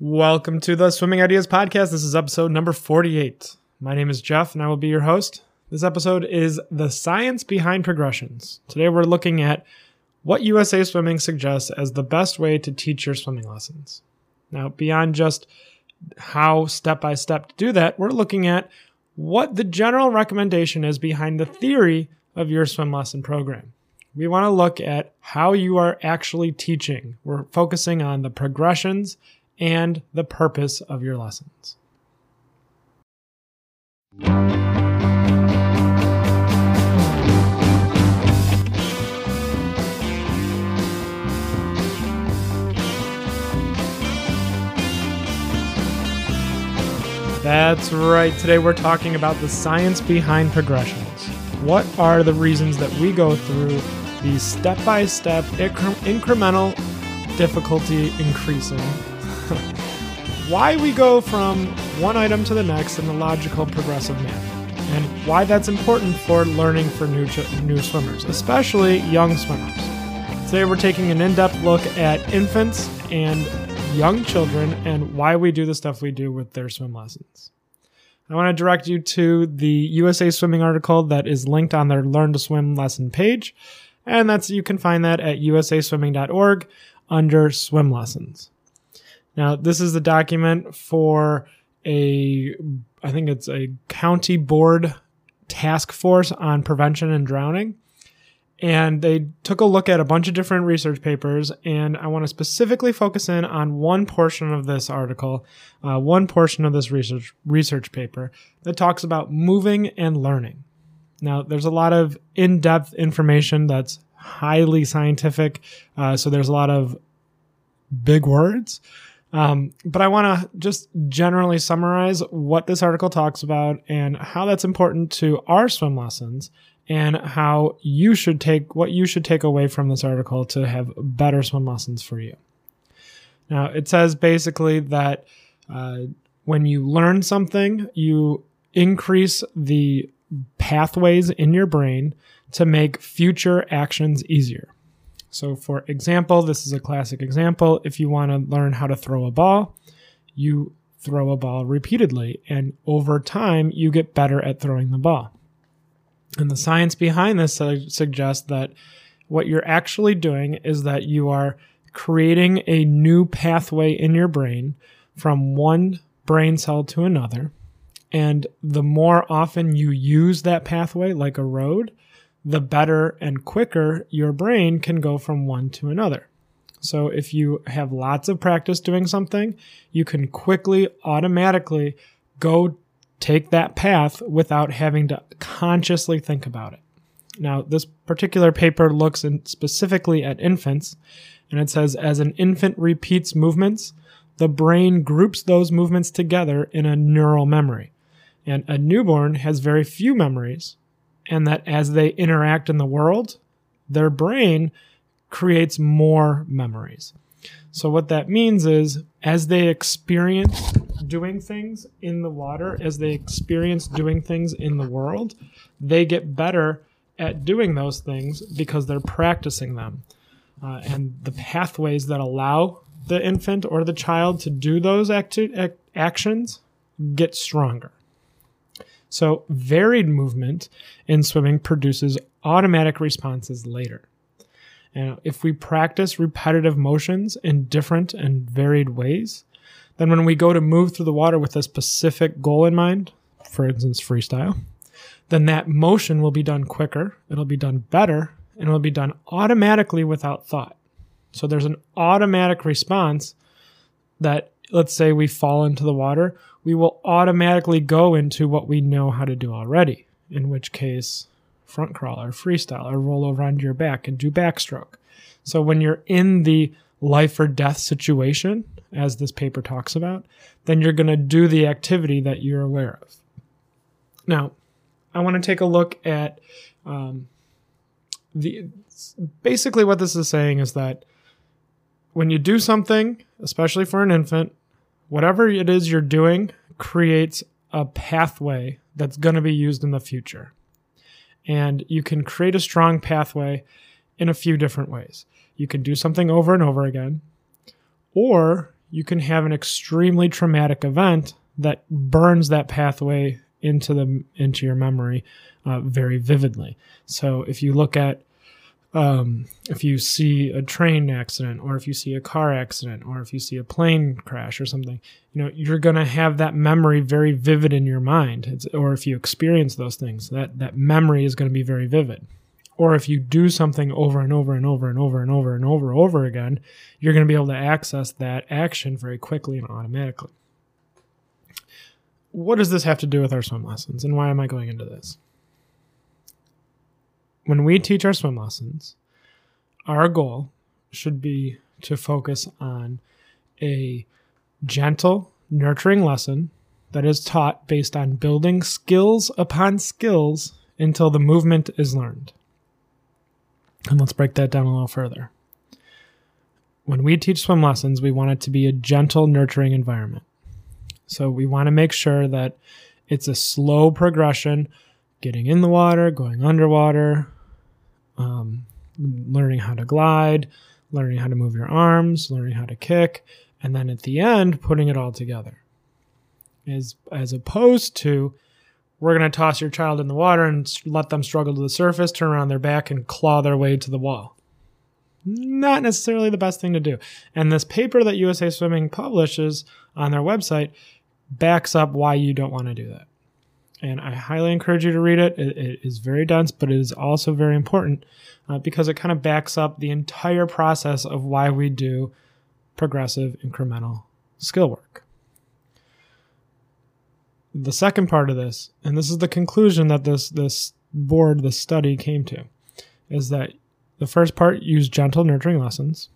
Welcome to the Swimming Ideas Podcast. This is episode number 48. My name is Jeff and I will be your host. This episode is the science behind progressions. Today we're looking at what USA Swimming suggests as the best way to teach your swimming lessons. Now, beyond just how step by step to do that, we're looking at what the general recommendation is behind the theory of your swim lesson program. We want to look at how you are actually teaching. We're focusing on the progressions and the purpose of your lessons. That's right. Today we're talking about the science behind progressions. What are the reasons that we go through these step by step, incremental difficulty increasing? Why we go from one item to the next in the logical progressive manner, and why that's important for learning for new, new swimmers, especially young swimmers. Today we're taking an in depth look at infants and young children and why we do the stuff we do with their swim lessons. I want to direct you to the USA Swimming article that is linked on their Learn to Swim lesson page, and that's you can find that at usaswimming.org under swim lessons. Now, this is the document for a I think it's a county board task force on prevention and drowning. And they took a look at a bunch of different research papers and i want to specifically focus in on one portion of this article uh, one portion of this research research paper that talks about moving and learning. Now there's a lot of in-depth information that's highly scientific uh, so there's a lot of big words um, but I want to just generally summarize what this article talks about and how that's important to our swim lessons and how you should take what you should take away from this article to have better swim lessons for you. Now, it says basically that uh, when you learn something, you increase the pathways in your brain to make future actions easier. So, for example, this is a classic example. If you want to learn how to throw a ball, you throw a ball repeatedly, and over time, you get better at throwing the ball. And the science behind this suggests that what you're actually doing is that you are creating a new pathway in your brain from one brain cell to another. And the more often you use that pathway, like a road, the better and quicker your brain can go from one to another. So if you have lots of practice doing something, you can quickly, automatically go take that path without having to consciously think about it. Now, this particular paper looks specifically at infants, and it says as an infant repeats movements, the brain groups those movements together in a neural memory. And a newborn has very few memories, and that as they interact in the world, their brain creates more memories. So, what that means is as they experience doing things in the water, as they experience doing things in the world, they get better at doing those things because they're practicing them. Uh, and the pathways that allow the infant or the child to do those acti- ac- actions get stronger. So, varied movement in swimming produces automatic responses later. And if we practice repetitive motions in different and varied ways, then when we go to move through the water with a specific goal in mind, for instance, freestyle, then that motion will be done quicker, it'll be done better, and it'll be done automatically without thought. So there's an automatic response that, let's say we fall into the water, we will automatically go into what we know how to do already, in which case, front crawl or freestyle or roll over onto your back and do backstroke. So when you're in the life or death situation, as this paper talks about, then you're going to do the activity that you're aware of. Now, I want to take a look at um, the basically what this is saying is that when you do something, especially for an infant, whatever it is you're doing creates a pathway that's going to be used in the future. And you can create a strong pathway in a few different ways. You can do something over and over again, or you can have an extremely traumatic event that burns that pathway into the into your memory uh, very vividly. So if you look at um, if you see a train accident or if you see a car accident or if you see a plane crash or something you know you're going to have that memory very vivid in your mind. It's, or if you experience those things that that memory is going to be very vivid. Or if you do something over and over and over and over and over and over and over again you're going to be able to access that action very quickly and automatically. What does this have to do with our swim lessons and why am i going into this when we teach our swim lessons, our goal should be to focus on a gentle, nurturing lesson that is taught based on building skills upon skills until the movement is learned. And let's break that down a little further. When we teach swim lessons, we want it to be a gentle, nurturing environment. So we want to make sure that it's a slow progression, getting in the water, going underwater, um, learning how to glide, learning how to move your arms, learning how to kick, and then at the end, putting it all together. As, as opposed to, we're going to toss your child in the water and let them struggle to the surface, turn around their back, and claw their way to the wall. Not necessarily the best thing to do. And this paper that USA Swimming publishes on their website backs up why you don't want to do that and I highly encourage you to read it. It, it is very dense, but it is also very important uh, because it kind of backs up the entire process of why we do progressive incremental skill work. The second part of this, and this is the conclusion that this this board, this study came to, is that the first part use gentle nurturing lessons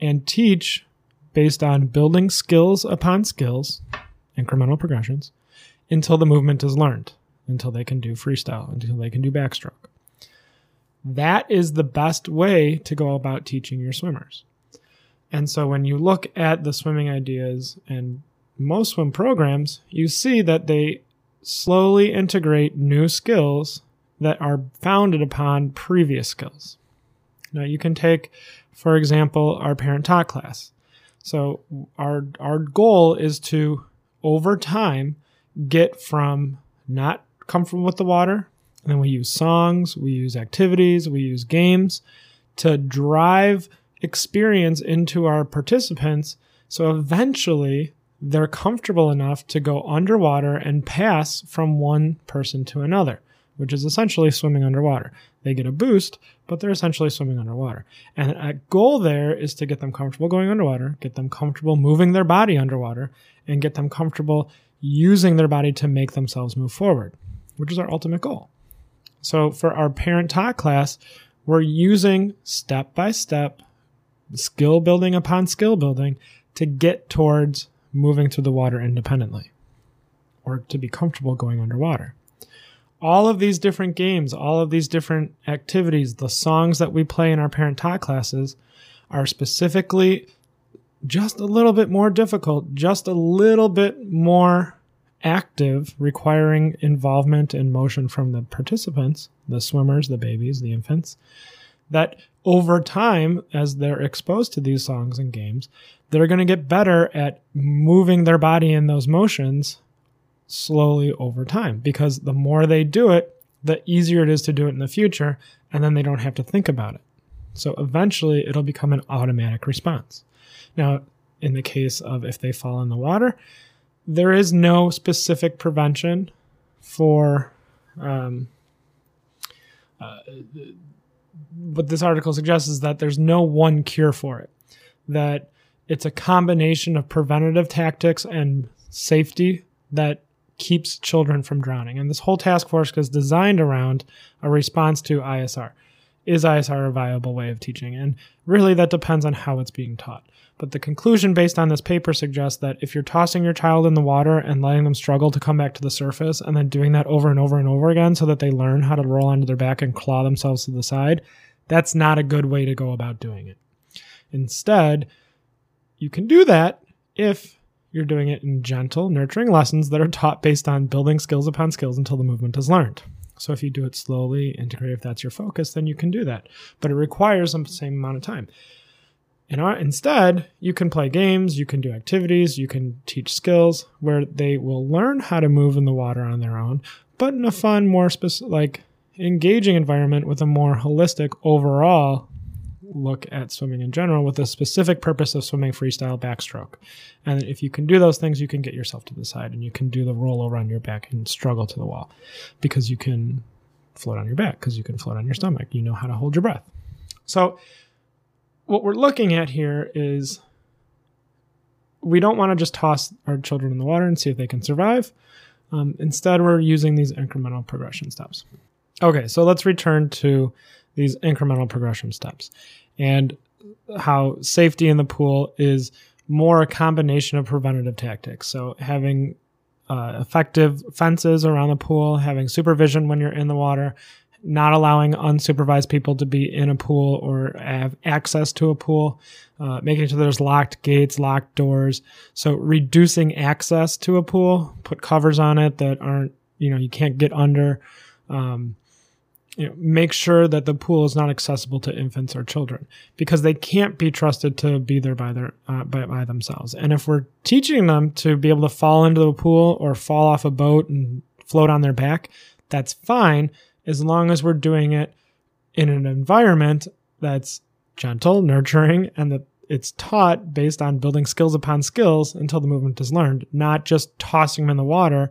and teach based on building skills upon skills, incremental progressions until the movement is learned, until they can do freestyle, until they can do backstroke. That is the best way to go about teaching your swimmers. And so when you look at the swimming ideas and most swim programs, you see that they slowly integrate new skills that are founded upon previous skills. Now you can take, for example, our parent taught class. So our our goal is to over time get from not comfortable with the water, and then we use songs, we use activities, we use games to drive experience into our participants. So eventually they're comfortable enough to go underwater and pass from one person to another, which is essentially swimming underwater. They get a boost, but they're essentially swimming underwater. And a goal there is to get them comfortable going underwater, get them comfortable moving their body underwater, and get them comfortable using their body to make themselves move forward, which is our ultimate goal. So for our parent taught class, we're using step by step skill building upon skill building to get towards moving through the water independently or to be comfortable going underwater. All of these different games, all of these different activities, the songs that we play in our parent taught classes are specifically just a little bit more difficult, just a little bit more active, requiring involvement and motion from the participants, the swimmers, the babies, the infants, that over time, as they're exposed to these songs and games, they're going to get better at moving their body in those motions slowly over time because the more they do it, the easier it is to do it in the future, and then they don't have to think about it. So eventually, it'll become an automatic response. Now, in the case of if they fall in the water, there is no specific prevention for um, uh, what this article suggests is that there's no one cure for it. That it's a combination of preventative tactics and safety that keeps children from drowning. And this whole task force is designed around a response to ISR. Is ISR a viable way of teaching? And really, that depends on how it's being taught. But the conclusion based on this paper suggests that if you're tossing your child in the water and letting them struggle to come back to the surface and then doing that over and over and over again so that they learn how to roll onto their back and claw themselves to the side, that's not a good way to go about doing it. Instead, you can do that if you're doing it in gentle, nurturing lessons that are taught based on building skills upon skills until the movement is learned. So if you do it slowly, integrate if that's your focus, then you can do that. But it requires the same amount of time instead, you can play games, you can do activities, you can teach skills where they will learn how to move in the water on their own, but in a fun, more specific, like engaging environment with a more holistic overall look at swimming in general with a specific purpose of swimming freestyle backstroke. And if you can do those things, you can get yourself to the side and you can do the rollover on your back and struggle to the wall because you can float on your back because you can float on your stomach. You know how to hold your breath. So, what we're looking at here is we don't want to just toss our children in the water and see if they can survive. Um, instead, we're using these incremental progression steps. Okay, so let's return to these incremental progression steps and how safety in the pool is more a combination of preventative tactics. So having uh, effective fences around the pool, having supervision when you're in the water, not allowing unsupervised people to be in a pool or have access to a pool, uh, making sure there's locked gates, locked doors. So reducing access to a pool, put covers on it that aren't, you know, you can't get under. Um, you know, make sure that the pool is not accessible to infants or children because they can't be trusted to be there by their uh, by, by themselves. And if we're teaching them to be able to fall into the pool or fall off a boat and float on their back, that's fine as long as we're doing it in an environment that's gentle, nurturing, and that it's taught based on building skills upon skills until the movement is learned, not just tossing them in the water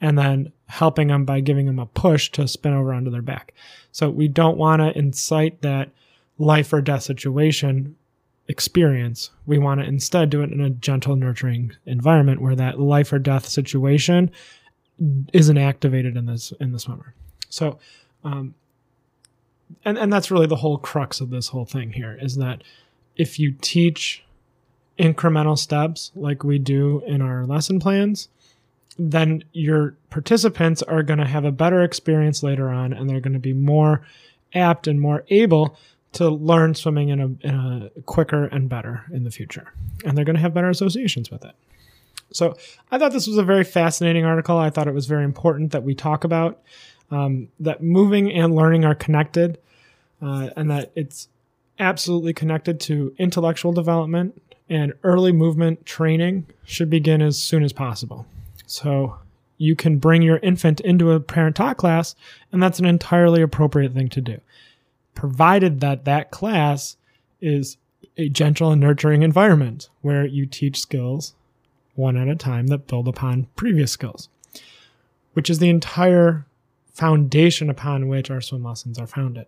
and then helping them by giving them a push to spin over onto their back. So we don't want to incite that life or death situation experience. We want to instead do it in a gentle, nurturing environment where that life or death situation isn't activated in this in the swimmer. So, um, and and that's really the whole crux of this whole thing here is that if you teach incremental steps like we do in our lesson plans, then your participants are going to have a better experience later on and they're going to be more apt and more able to learn swimming in a, in a quicker and better in the future. And they're going to have better associations with it. So I thought this was a very fascinating article. I thought it was very important that we talk about um, that moving and learning are connected uh, and that it's absolutely connected to intellectual development and early movement training should begin as soon as possible. So you can bring your infant into a parent taught class, and that's an entirely appropriate thing to do, provided that that class is a gentle and nurturing environment where you teach skills one at a time that build upon previous skills, which is the entire foundation upon which our swim lessons are founded.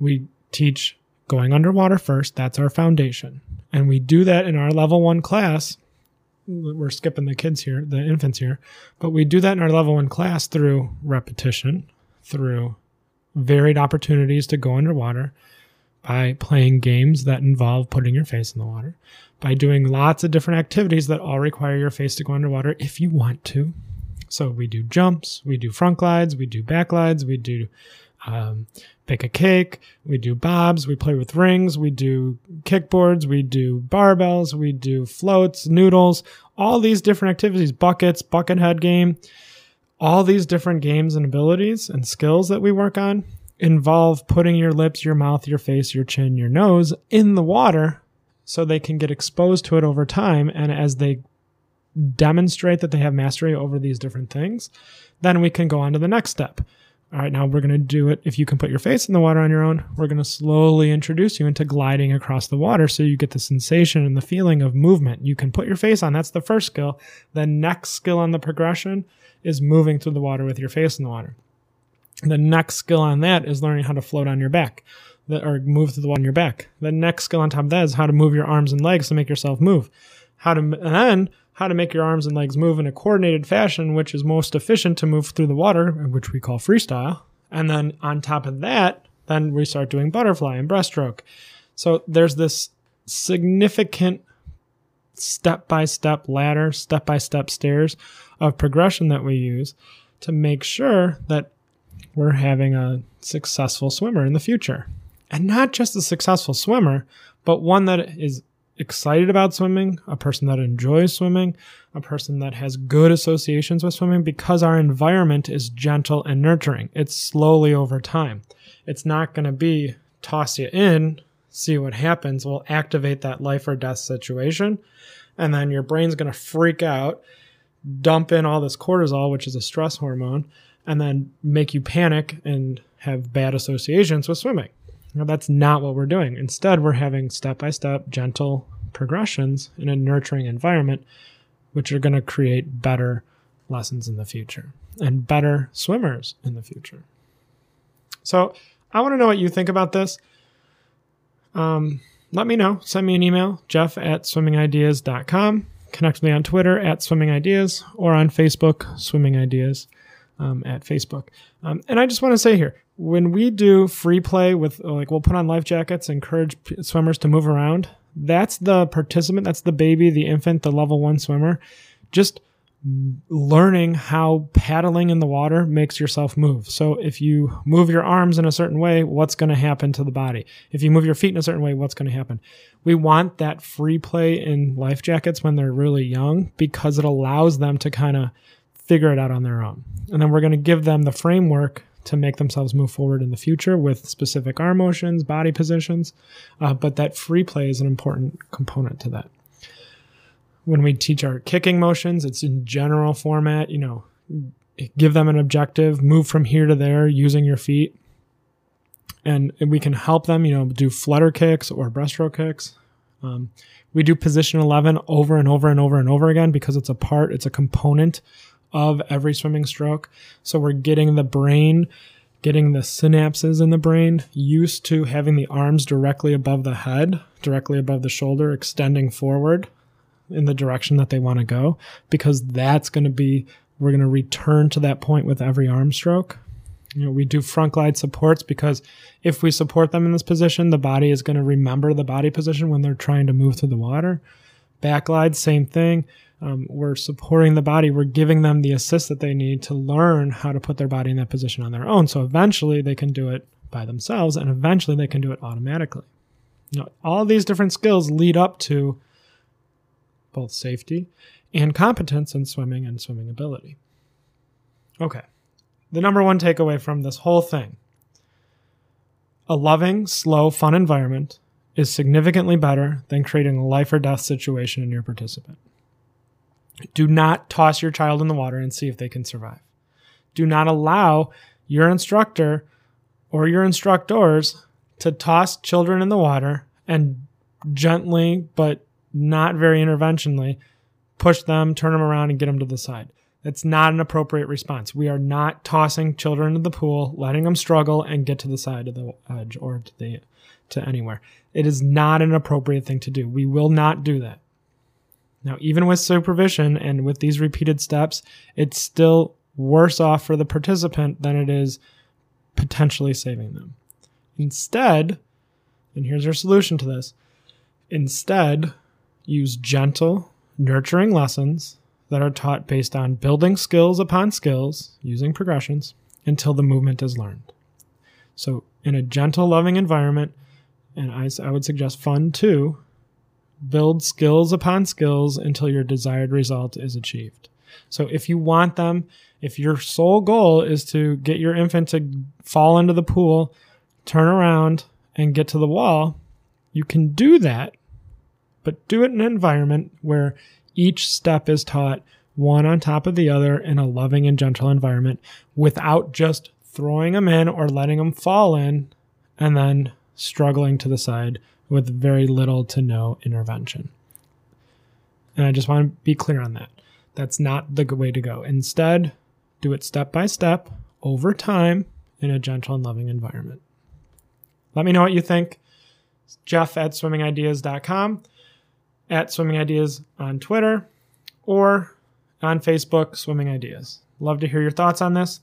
We teach going underwater first, that's our foundation. And we do that in our level one class we're skipping the kids here, the infants here, but we do that in our level one class through repetition, through varied opportunities to go underwater, by playing games that involve putting your face in the water, by doing lots of different activities that all require your face to go underwater if you want to. So we do jumps, we do front glides, we do back glides, we do um, bake a cake. We do bobs. We play with rings. We do kickboards. We do barbells. We do floats, noodles, all these different activities, buckets, bucket head game. All these different games and abilities and skills that we work on involve putting your lips, your mouth, your face, your chin, your nose in the water so they can get exposed to it over time. And as they demonstrate that they have mastery over these different things, then we can go on to the next step all right, now we're going to do it. If you can put your face in the water on your own, we're going to slowly introduce you into gliding across the water so you get the sensation and the feeling of movement. You can put your face on. That's the first skill. The next skill on the progression is moving through the water with your face in the water. The next skill on that is learning how to float on your back or move through the water on your back. The next skill on top of that is how to move your arms and legs to make yourself move. How to, and then how to make your arms and legs move in a coordinated fashion, which is most efficient to move through the water, which we call freestyle. And then on top of that, then we start doing butterfly and breaststroke. So there's this significant step by step ladder, step by step stairs of progression that we use to make sure that we're having a successful swimmer in the future. And not just a successful swimmer, but one that is excited about swimming, a person that enjoys swimming, a person that has good associations with swimming because our environment is gentle and nurturing. It's slowly over time. It's not going to be toss you in, see what happens We'll activate that life or death situation. And then your brain's going to freak out, dump in all this cortisol, which is a stress hormone, and then make you panic and have bad associations with swimming. Now, that's not what we're doing. Instead, we're having step by step, gentle progressions in a nurturing environment, which are going to create better lessons in the future and better swimmers in the future. So, I want to know what you think about this. Um, let me know. Send me an email, jeff at swimmingideas.com. Connect with me on Twitter at swimmingideas or on Facebook, swimmingideas um, at Facebook. Um, and I just want to say here, when we do free play with, like, we'll put on life jackets, encourage swimmers to move around. That's the participant, that's the baby, the infant, the level one swimmer. Just learning how paddling in the water makes yourself move. So if you move your arms in a certain way, what's going to happen to the body? If you move your feet in a certain way, what's going to happen? We want that free play in life jackets when they're really young because it allows them to kind of figure it out on their own. And then we're going to give them the framework to make themselves move forward in the future with specific arm motions, body positions. Uh, but that free play is an important component to that when we teach our kicking motions, it's in general format, you know, give them an objective, move from here to there using your feet. And, we can help them, you know, do flutter kicks or breaststroke kicks. Um, we do position 11 over and over and over and over again because it's a part, it's a component of every swimming stroke. So we're getting the brain, getting the synapses in the brain used to having the arms directly above the head, directly above the shoulder, extending forward in the direction that they want to go because that's going to be we're going to return to that point with every arm stroke you know we do front glide supports because if we support them in this position the body is going to remember the body position when they're trying to move through the water back glide same thing. Um, we're supporting the body. We're giving them the assist that they need to learn how to put their body in that position on their own. So eventually they can do it by themselves and eventually they can do it automatically. Know all these different skills lead up to both safety and competence in swimming and swimming ability. Okay, the number one takeaway from this whole thing a loving, slow, fun environment is significantly better than creating a life or death situation in your participant. Do not toss your child in the water and see if they can survive. Do not allow your instructor or your instructors to toss children in the water and gently but not very interventionally, push them, turn them around, and get them to the side. That's not an appropriate response. We are not tossing children into the pool, letting them struggle and get to the side of the edge or to the to anywhere. It is not an appropriate thing to do. We will not do that. Now, even with supervision and with these repeated steps, it's still worse off for the participant than it is potentially saving them. Instead, and here's our solution to this instead, use gentle, nurturing lessons that are taught based on building skills upon skills using progressions until the movement is learned. So, in a gentle, loving environment, and I, I would suggest fun too, build skills upon skills until your desired result is achieved. So, if you want them, if your sole goal is to get your infant to fall into the pool, turn around, and get to the wall, you can do that but do it in an environment where each step is taught one on top of the other in a loving and gentle environment without just throwing them in or letting them fall in and then struggling to the side with very little to no intervention. And I just want to be clear on that. That's not the way to go. Instead, do it step by step over time in a gentle and loving environment. Let me know what you think. Jeff at swimmingideas.com at swimmingideas on Twitter or on Facebook, Swimming Ideas. Love to hear your thoughts on this.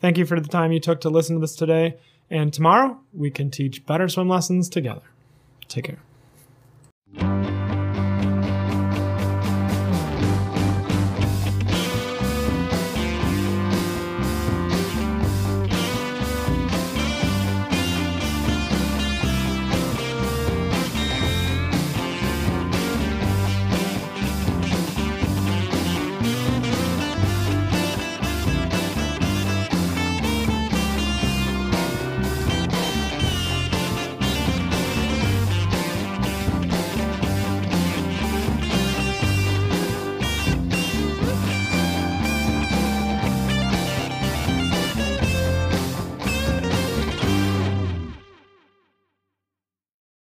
Thank you for the time you took to listen to this today. And tomorrow, we can teach better swim lessons together. Take care.